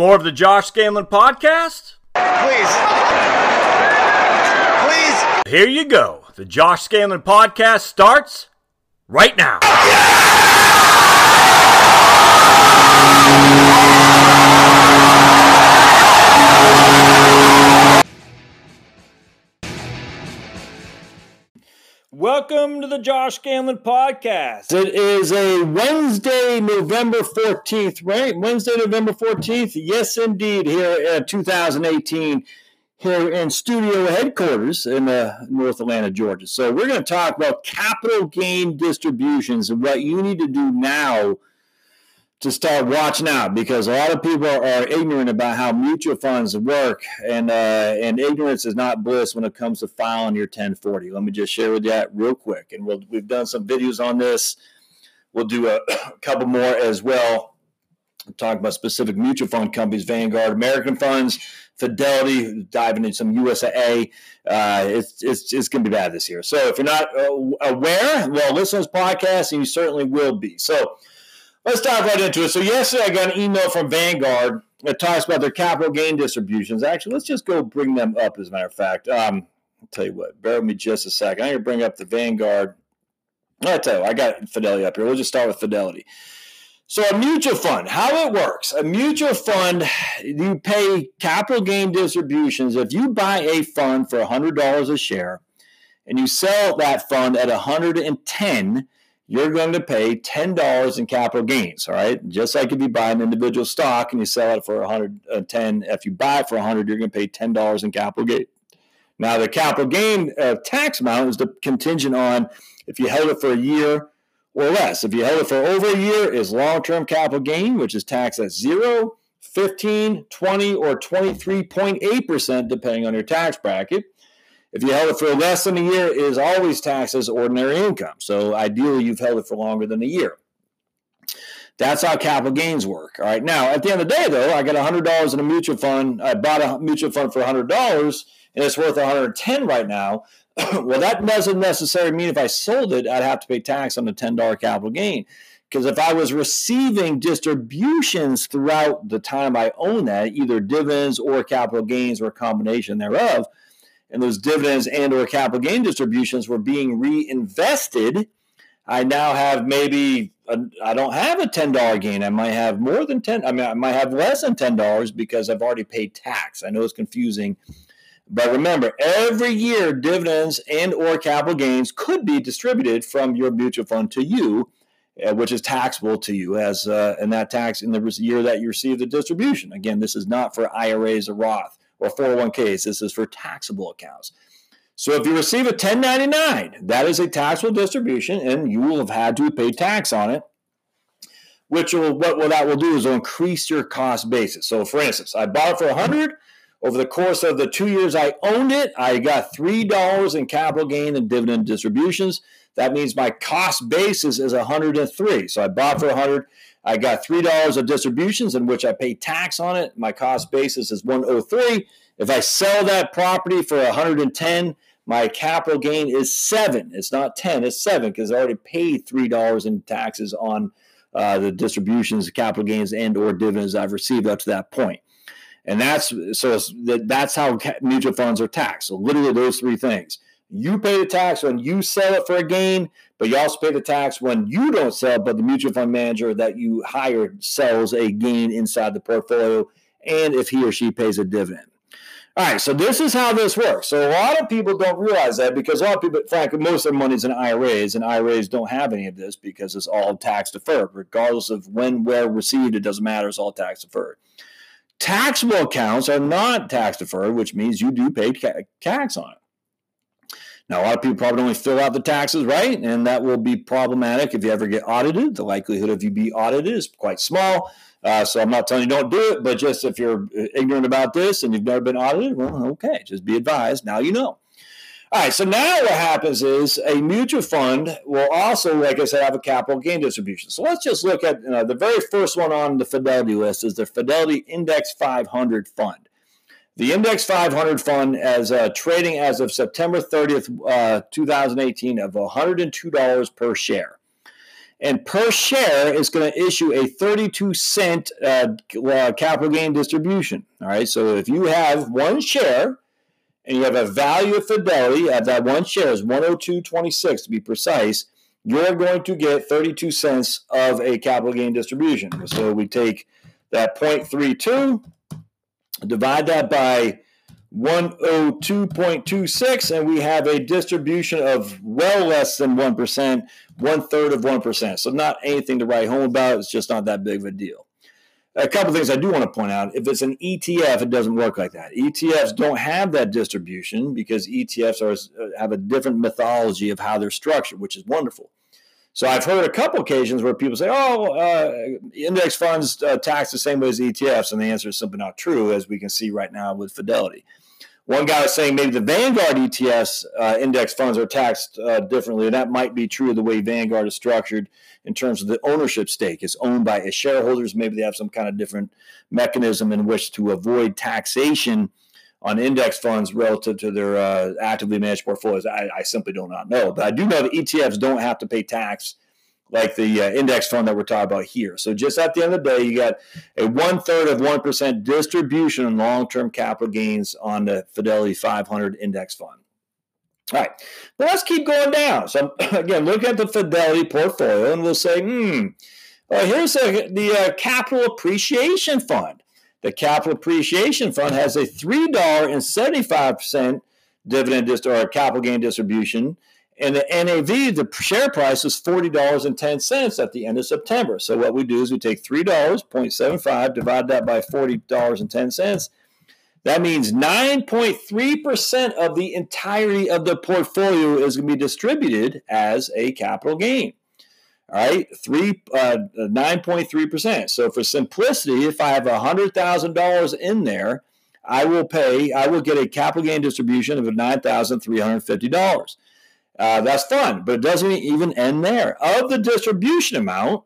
More of the Josh Scandlen podcast? Please. Please. Here you go. The Josh Scandlen podcast starts right now. Welcome to the Josh Scandlen podcast. It is a Wednesday, November 14th, right? Wednesday, November 14th. Yes, indeed, here at 2018, here in studio headquarters in uh, North Atlanta, Georgia. So, we're going to talk about capital gain distributions and what you need to do now to start watching out because a lot of people are ignorant about how mutual funds work, and uh, and ignorance is not bliss when it comes to filing your 1040. Let me just share with you that real quick, and we'll, we've done some videos on this. We'll do a, a couple more as well. talk about specific mutual fund companies, Vanguard, American funds, Fidelity, diving into some USAA. Uh, it's it's, it's going to be bad this year. So if you're not uh, aware, well, listen to this podcast, and you certainly will be. So Let's dive right into it. So yesterday I got an email from Vanguard that talks about their capital gain distributions. Actually, let's just go bring them up. As a matter of fact, um, I'll tell you what. Bear with me just a second. I'm to bring up the Vanguard. I'll tell you, I got Fidelity up here. We'll just start with Fidelity. So a mutual fund, how it works? A mutual fund, you pay capital gain distributions. If you buy a fund for $100 a share, and you sell that fund at 110 you're going to pay $10 in capital gains, all right? Just like if you buy an individual stock and you sell it for 110, if you buy it for 100, you're going to pay $10 in capital gain. Now, the capital gain uh, tax amount is contingent on if you held it for a year or less. If you held it for over a year, is long-term capital gain, which is taxed at 0, 15, 20, or 23.8%, depending on your tax bracket. If you held it for less than a year, it is always taxed as ordinary income. So ideally, you've held it for longer than a year. That's how capital gains work. All right. Now, at the end of the day, though, I got $100 in a mutual fund. I bought a mutual fund for $100 and it's worth 110 right now. well, that doesn't necessarily mean if I sold it, I'd have to pay tax on the $10 capital gain. Because if I was receiving distributions throughout the time I own that, either dividends or capital gains or a combination thereof, and those dividends and or capital gain distributions were being reinvested, I now have maybe I don't have a ten dollar gain. I might have more than ten. I mean, I might have less than ten dollars because I've already paid tax. I know it's confusing, but remember, every year dividends and or capital gains could be distributed from your mutual fund to you, uh, which is taxable to you as uh, and that tax in the year that you receive the distribution. Again, this is not for IRAs or Roth or 401ks. This is for taxable accounts. So if you receive a 1099, that is a taxable distribution, and you will have had to pay tax on it. Which will what, what that will do is will increase your cost basis. So for instance, I bought it for 100. Over the course of the two years I owned it, I got three dollars in capital gain and dividend distributions. That means my cost basis is 103. So I bought for 100. I got three dollars of distributions in which I pay tax on it. My cost basis is 103. If I sell that property for 110, my capital gain is seven. It's not 10, it's seven because I already paid three dollars in taxes on uh, the distributions, capital gains, and or dividends I've received up to that point. And that's so that's how mutual funds are taxed. So literally those three things. You pay the tax when you sell it for a gain, but you also pay the tax when you don't sell, but the mutual fund manager that you hired sells a gain inside the portfolio, and if he or she pays a dividend. All right, so this is how this works. So a lot of people don't realize that because a lot of people, frankly, most of their money's in IRAs, and IRAs don't have any of this because it's all tax deferred, regardless of when, where received. It doesn't matter; it's all tax deferred. Taxable accounts are not tax deferred, which means you do pay tax on it. Now, a lot of people probably only fill out the taxes, right? And that will be problematic if you ever get audited. The likelihood of you be audited is quite small. Uh, so I'm not telling you don't do it, but just if you're ignorant about this and you've never been audited, well, okay, just be advised. Now you know. All right, so now what happens is a mutual fund will also, like I said, have a capital gain distribution. So let's just look at the very first one on the Fidelity list is the Fidelity Index 500 Fund. The Index 500 fund as uh, trading as of September 30th, uh, 2018, of $102 per share. and per share is going to issue a 32 cent uh, uh, capital gain distribution. All right, so if you have one share and you have a value of fidelity of that one share is 102.26 to be precise, you're going to get 32 cents of a capital gain distribution. So we take that 0.32, divide that by 102.26, and we have a distribution of well less than 1%, one third of 1%. So, not anything to write home about. It's just not that big of a deal. A couple things I do want to point out if it's an ETF, it doesn't work like that. ETFs don't have that distribution because ETFs are, have a different mythology of how they're structured, which is wonderful. So I've heard a couple occasions where people say, "Oh, uh, index funds uh, tax the same way as ETFs," and the answer is simply not true, as we can see right now with Fidelity. One guy was saying maybe the Vanguard ETFs uh, index funds are taxed uh, differently, and that might be true of the way Vanguard is structured in terms of the ownership stake. It's owned by its shareholders. Maybe they have some kind of different mechanism in which to avoid taxation on index funds relative to their uh, actively managed portfolios. I, I, simply do not know, but I do know that ETFs don't have to pay tax like the uh, index fund that we're talking about here. So just at the end of the day, you got a one third of one percent distribution in long term capital gains on the Fidelity 500 index fund. All right, but let's keep going down. So again, look at the Fidelity portfolio, and we'll say, hmm, well, here's a, the uh, Capital Appreciation Fund. The Capital Appreciation Fund has a three dollar and seventy five percent dividend dist- or capital gain distribution and the NAV, the share price was $40.10 at the end of September. So what we do is we take $3.75, divide that by $40.10. That means 9.3% of the entirety of the portfolio is going to be distributed as a capital gain. All right, three uh, 9.3%. So for simplicity, if I have $100,000 in there, I will pay, I will get a capital gain distribution of $9,350. Uh, that's fun, but it doesn't even end there. Of the distribution amount,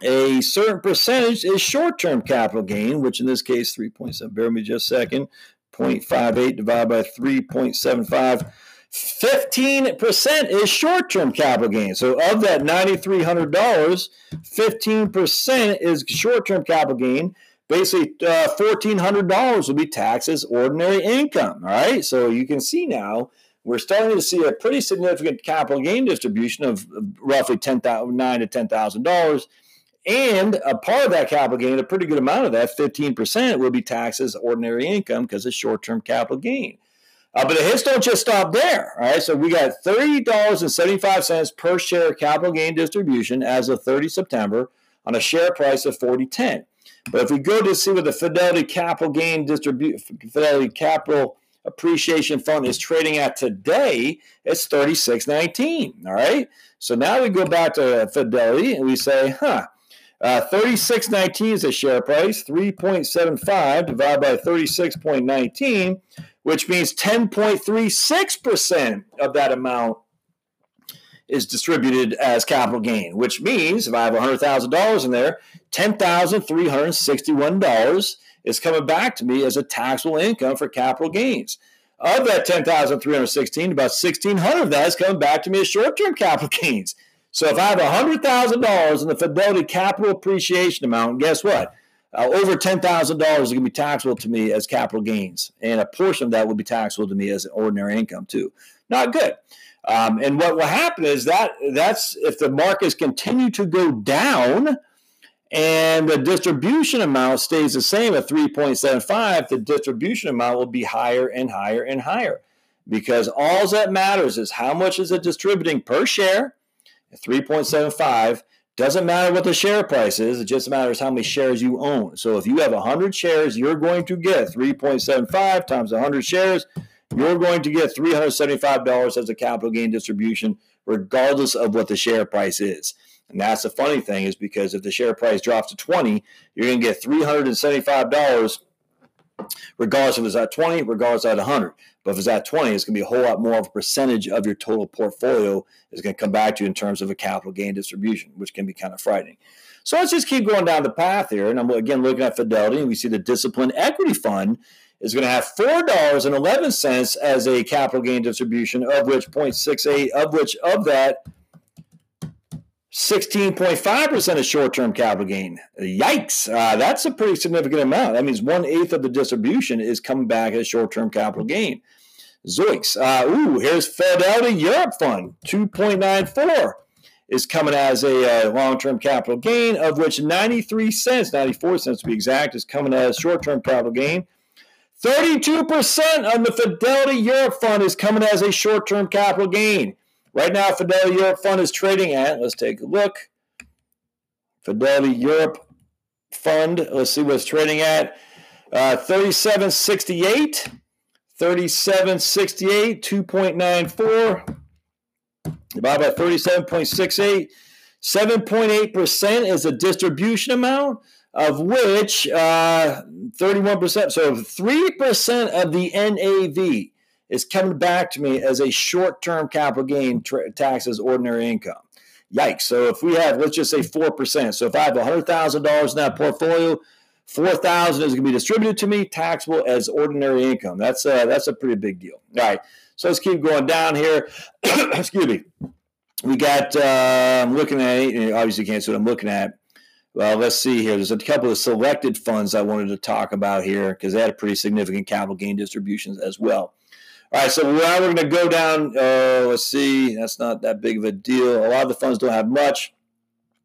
a certain percentage is short term capital gain, which in this case, 3.7, bear me just a second, 0.58 divided by 3.75. 15% is short term capital gain. So, of that $9,300, 15% is short term capital gain. Basically, uh, $1,400 will be taxed as ordinary income. All right. So, you can see now we're starting to see a pretty significant capital gain distribution of roughly ten thousand nine to ten thousand dollars. And a part of that capital gain, a pretty good amount of that, 15%, will be taxed as ordinary income because it's short term capital gain. Uh, but the hits don't just stop there. All right. So we got $30.75 per share capital gain distribution as of 30 September on a share price of 40.10. But if we go to see what the Fidelity capital gain distribution, Fidelity capital appreciation fund is trading at today, it's 36.19. All right. So now we go back to Fidelity and we say, huh, uh, 36.19 is a share price, 3.75 divided by 36.19, which means 10.36% of that amount is distributed as capital gain, which means if I have $100,000 in there, $10,361 is coming back to me as a taxable income for capital gains. Of that 10,316, about 1,600 of that is coming back to me as short-term capital gains. So if I have $100,000 in the Fidelity capital appreciation amount, guess what? Uh, over $10,000 is going to be taxable to me as capital gains. And a portion of that will be taxable to me as ordinary income too. Not good. Um, and what will happen is that that's if the markets continue to go down, and the distribution amount stays the same at 3.75, the distribution amount will be higher and higher and higher because all that matters is how much is it distributing per share. at 3.75 doesn't matter what the share price is, it just matters how many shares you own. So if you have 100 shares, you're going to get 3.75 times 100 shares. You're going to get $375 as a capital gain distribution, regardless of what the share price is. And that's the funny thing is because if the share price drops to 20, you're going to get $375 regardless if it's at 20, regardless at 100. But if it's at 20, it's going to be a whole lot more of a percentage of your total portfolio is going to come back to you in terms of a capital gain distribution, which can be kind of frightening. So let's just keep going down the path here. And I'm again looking at Fidelity, and we see the Discipline Equity Fund is going to have $4.11 as a capital gain distribution, of which 0.68, of which of that 16.5% of short term capital gain. Yikes. Uh, that's a pretty significant amount. That means one eighth of the distribution is coming back as short term capital gain. Zoiks. Uh, ooh, here's Fidelity Europe Fund, 2.94 is coming as a uh, long term capital gain, of which 93 cents, 94 cents to be exact, is coming as short term capital gain. 32% of the Fidelity Europe Fund is coming as a short term capital gain. Right now, Fidelity Europe Fund is trading at, let's take a look. Fidelity Europe Fund, let's see what it's trading at. Uh, 3768, 3768, 2.94. Divided by 37.68. 7.8% is the distribution amount, of which uh, 31%, so 3% of the NAV is coming back to me as a short term capital gain tra- tax as ordinary income. Yikes. So if we have, let's just say 4%. So if I have $100,000 in that portfolio, 4000 is going to be distributed to me taxable as ordinary income. That's a, that's a pretty big deal. All right. So let's keep going down here. Excuse me. We got, uh, I'm looking at, obviously can't see what I'm looking at. Well, let's see here. There's a couple of selected funds I wanted to talk about here because they had a pretty significant capital gain distributions as well. All right, so now we're going to go down. Uh, let's see, that's not that big of a deal. A lot of the funds don't have much.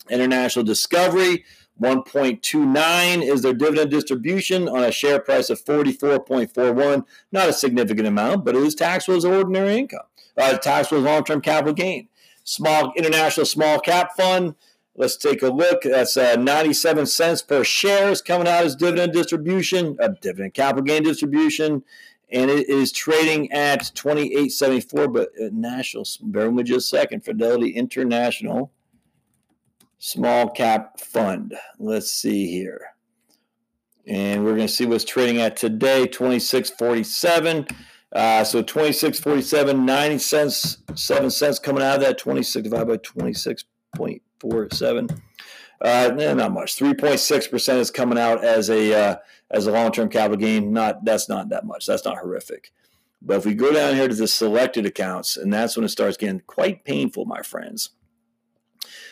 International Discovery, 1.29 is their dividend distribution on a share price of 44.41. Not a significant amount, but it is taxable as ordinary income. Uh, taxable as long term capital gain. Small International Small Cap Fund, let's take a look. That's uh, 97 cents per share is coming out as dividend distribution, a dividend capital gain distribution and it is trading at 28.74 but uh, national bear with me just a second fidelity international small cap fund. Let's see here. And we're going to see what's trading at today 26.47 uh, so 26.47 90 cents 7 cents coming out of that 26 divided by 26.47 uh, not much 3.6% is coming out as a uh, as a long-term capital gain, not that's not that much. That's not horrific. But if we go down here to the selected accounts, and that's when it starts getting quite painful, my friends.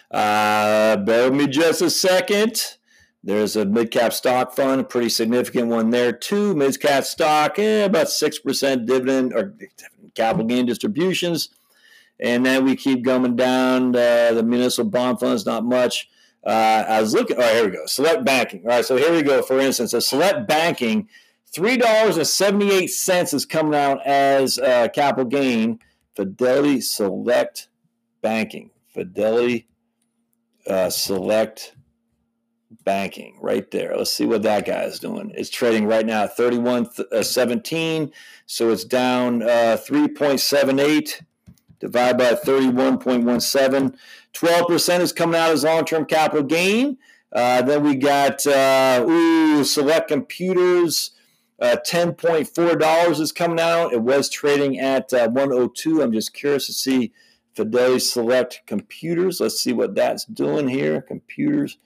Uh, bear with me just a second. There's a mid cap stock fund, a pretty significant one there too. Mid cap stock, eh, about 6% dividend or capital gain distributions. And then we keep going down. Uh, the municipal bond funds, not much. Uh, I was looking. All right, here we go. Select banking. All right, so here we go. For instance, a select banking, three dollars and seventy eight cents is coming out as uh, capital gain. Fidelity Select Banking. Fidelity uh, Select Banking, right there. Let's see what that guy is doing. It's trading right now at thirty one uh, seventeen, so it's down uh, three point seven eight. Divide by thirty one point one seven. 12% is coming out as long term capital gain. Uh, then we got uh, ooh, Select Computers. Uh, $10.4 is coming out. It was trading at uh, 102. I'm just curious to see Fidelity Select Computers. Let's see what that's doing here. Computers.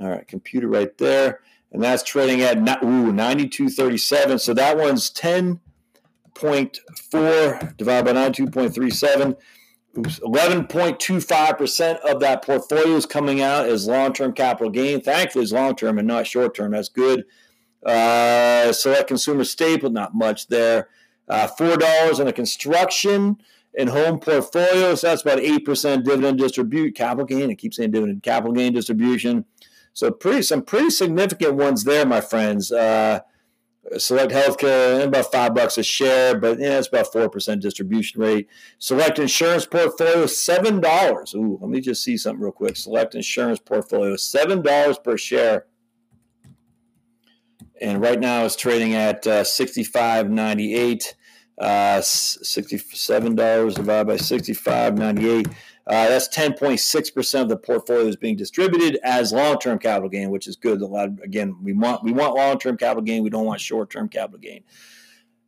All right, computer right there. And that's trading at ooh, 92.37. So that one's 10.4 divided by 92.37. 11.25% of that portfolio is coming out as long term capital gain. Thankfully, it's long term and not short term. That's good. Uh, select consumer staple, not much there. Uh, $4 in a construction and home portfolio. So that's about 8% dividend distribute capital gain. I keep saying dividend capital gain distribution. So pretty some pretty significant ones there, my friends. Uh, Select Healthcare, about five bucks a share, but yeah, it's about four percent distribution rate. Select Insurance Portfolio, seven dollars. Ooh, let me just see something real quick. Select Insurance Portfolio, seven dollars per share, and right now it's trading at uh, sixty five ninety eight. Uh, sixty seven dollars divided by sixty five ninety eight. Uh, that's 10.6% of the portfolio is being distributed as long-term capital gain, which is good. A lot again, we want we want long-term capital gain. We don't want short-term capital gain.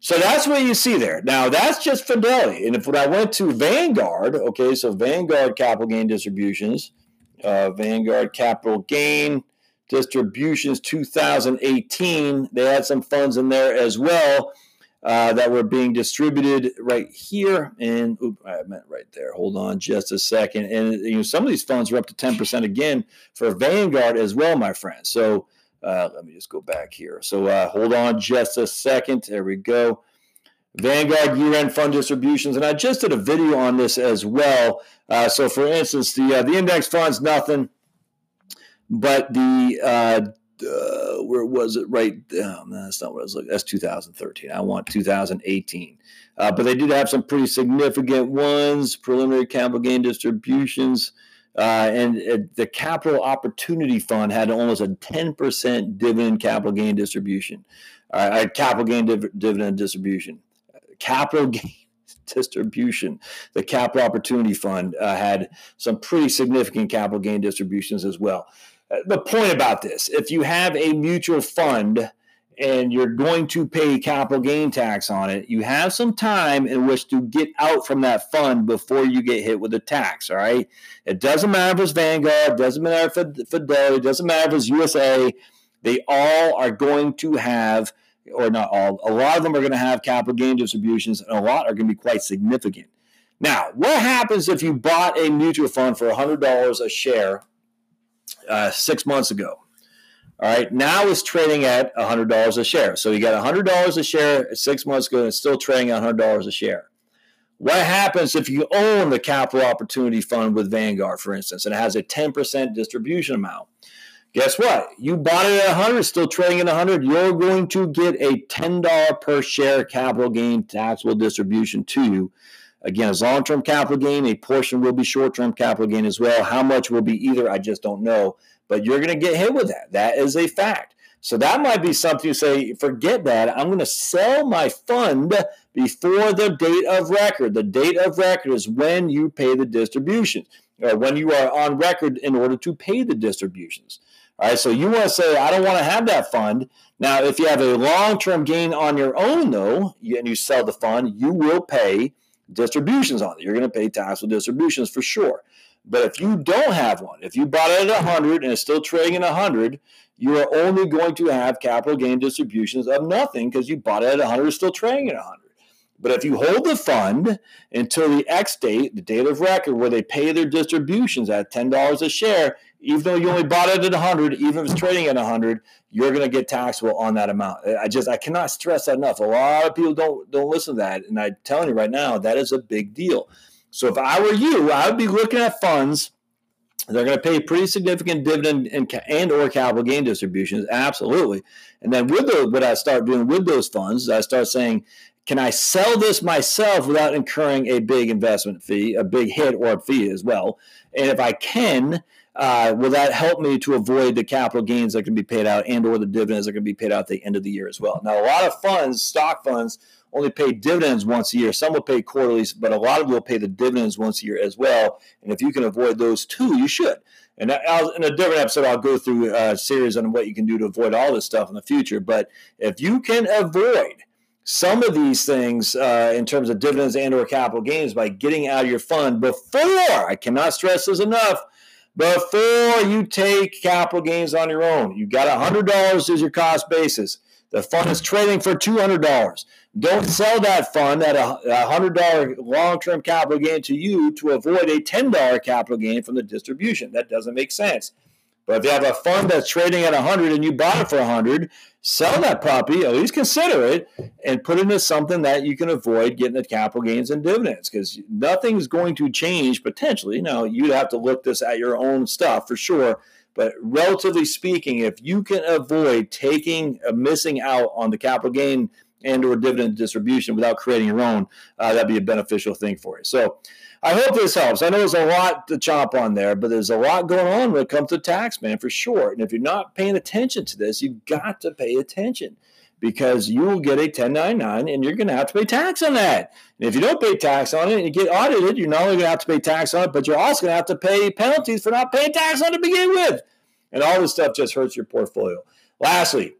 So that's what you see there. Now that's just Fidelity. And if I went to Vanguard, okay, so Vanguard capital gain distributions, uh, Vanguard capital gain distributions 2018, they had some funds in there as well. Uh, that were being distributed right here. And I meant right there. Hold on just a second. And you know, some of these funds were up to 10% again for Vanguard as well, my friends. So uh, let me just go back here. So uh, hold on just a second. There we go. Vanguard year-end fund distributions, and I just did a video on this as well. Uh, so, for instance, the uh, the index funds nothing, but the uh, where was it? Right, um, that's not what I was looking. That's 2013. I want 2018. Uh, but they did have some pretty significant ones, preliminary capital gain distributions, uh, and uh, the Capital Opportunity Fund had almost a 10% dividend capital gain distribution, uh, capital gain div- dividend distribution, capital gain distribution. The Capital Opportunity Fund uh, had some pretty significant capital gain distributions as well the point about this if you have a mutual fund and you're going to pay capital gain tax on it, you have some time in which to get out from that fund before you get hit with a tax. All right. It doesn't matter if it's Vanguard, doesn't matter if it's Fidelity, doesn't matter if it's USA. They all are going to have, or not all, a lot of them are going to have capital gain distributions, and a lot are going to be quite significant. Now, what happens if you bought a mutual fund for $100 a share uh, six months ago. All right, now it's trading at $100 a share. So you got $100 a share six months ago and it's still trading at $100 a share. What happens if you own the Capital Opportunity Fund with Vanguard, for instance, and it has a 10% distribution amount? Guess what? You bought it at 100, still trading at 100. You're going to get a $10 per share capital gain taxable distribution to you Again, as long term capital gain, a portion will be short term capital gain as well. How much will be either, I just don't know. But you're going to get hit with that. That is a fact. So that might be something you say, forget that. I'm going to sell my fund before the date of record. The date of record is when you pay the distributions, or when you are on record in order to pay the distributions. All right, so you want to say, I don't want to have that fund. Now, if you have a long term gain on your own, though, and you sell the fund, you will pay distributions on it. You're going to pay taxable distributions for sure. But if you don't have one, if you bought it at 100 and it's still trading at 100, you are only going to have capital gain distributions of nothing because you bought it at 100, it's still trading at 100. But if you hold the fund until the ex date, the date of record, where they pay their distributions at $10 a share, even though you only bought it at 100, even if it's trading at 100, you're going to get taxable on that amount. I just I cannot stress that enough. A lot of people don't don't listen to that, and I'm telling you right now that is a big deal. So if I were you, I would be looking at funds. They're going to pay pretty significant dividend and, and or capital gain distributions, absolutely. And then with the, what I start doing with those funds, I start saying, can I sell this myself without incurring a big investment fee, a big hit or a fee as well? And if I can, uh, will that help me to avoid the capital gains that can be paid out and or the dividends that can be paid out at the end of the year as well? Now, a lot of funds, stock funds, only pay dividends once a year. Some will pay quarterly, but a lot of will pay the dividends once a year as well. And if you can avoid those two, you should. And I'll, in a different episode, I'll go through a series on what you can do to avoid all this stuff in the future. But if you can avoid some of these things uh, in terms of dividends and or capital gains by getting out of your fund before, I cannot stress this enough, before you take capital gains on your own. You got $100 as your cost basis. The fund is trading for $200. Don't sell that fund at a $100 long term capital gain to you to avoid a $10 capital gain from the distribution. That doesn't make sense. But if you have a fund that's trading at 100 and you buy it for 100, sell that property, at least consider it, and put it into something that you can avoid getting the capital gains and dividends because nothing's going to change potentially. Now, you'd have to look this at your own stuff for sure. But relatively speaking, if you can avoid taking, uh, missing out on the capital gain and or dividend distribution without creating your own, uh, that'd be a beneficial thing for you. So I hope this helps. I know there's a lot to chop on there, but there's a lot going on when it comes to tax, man, for sure. And if you're not paying attention to this, you've got to pay attention because you will get a 1099 and you're going to have to pay tax on that. And if you don't pay tax on it and you get audited, you're not only going to have to pay tax on it, but you're also going to have to pay penalties for not paying tax on it to begin with. And all this stuff just hurts your portfolio. Lastly,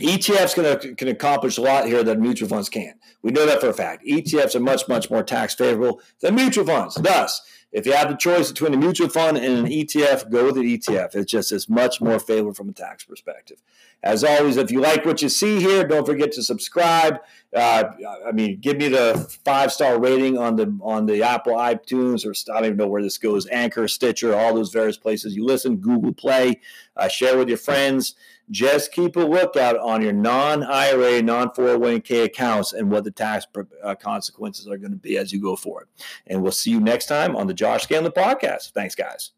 ETFs can, can accomplish a lot here that mutual funds can't. We know that for a fact. ETFs are much, much more tax favorable than mutual funds. Thus, if you have the choice between a mutual fund and an ETF, go with the ETF. It's just as much more favorable from a tax perspective. As always, if you like what you see here, don't forget to subscribe. Uh, I mean, give me the five star rating on the on the Apple iTunes or I don't even know where this goes, Anchor, Stitcher, all those various places you listen, Google Play. Uh, share with your friends. Just keep a lookout on your non IRA, non 401k accounts and what the tax uh, consequences are going to be as you go forward. And we'll see you next time on the Josh Scandlen podcast. Thanks, guys.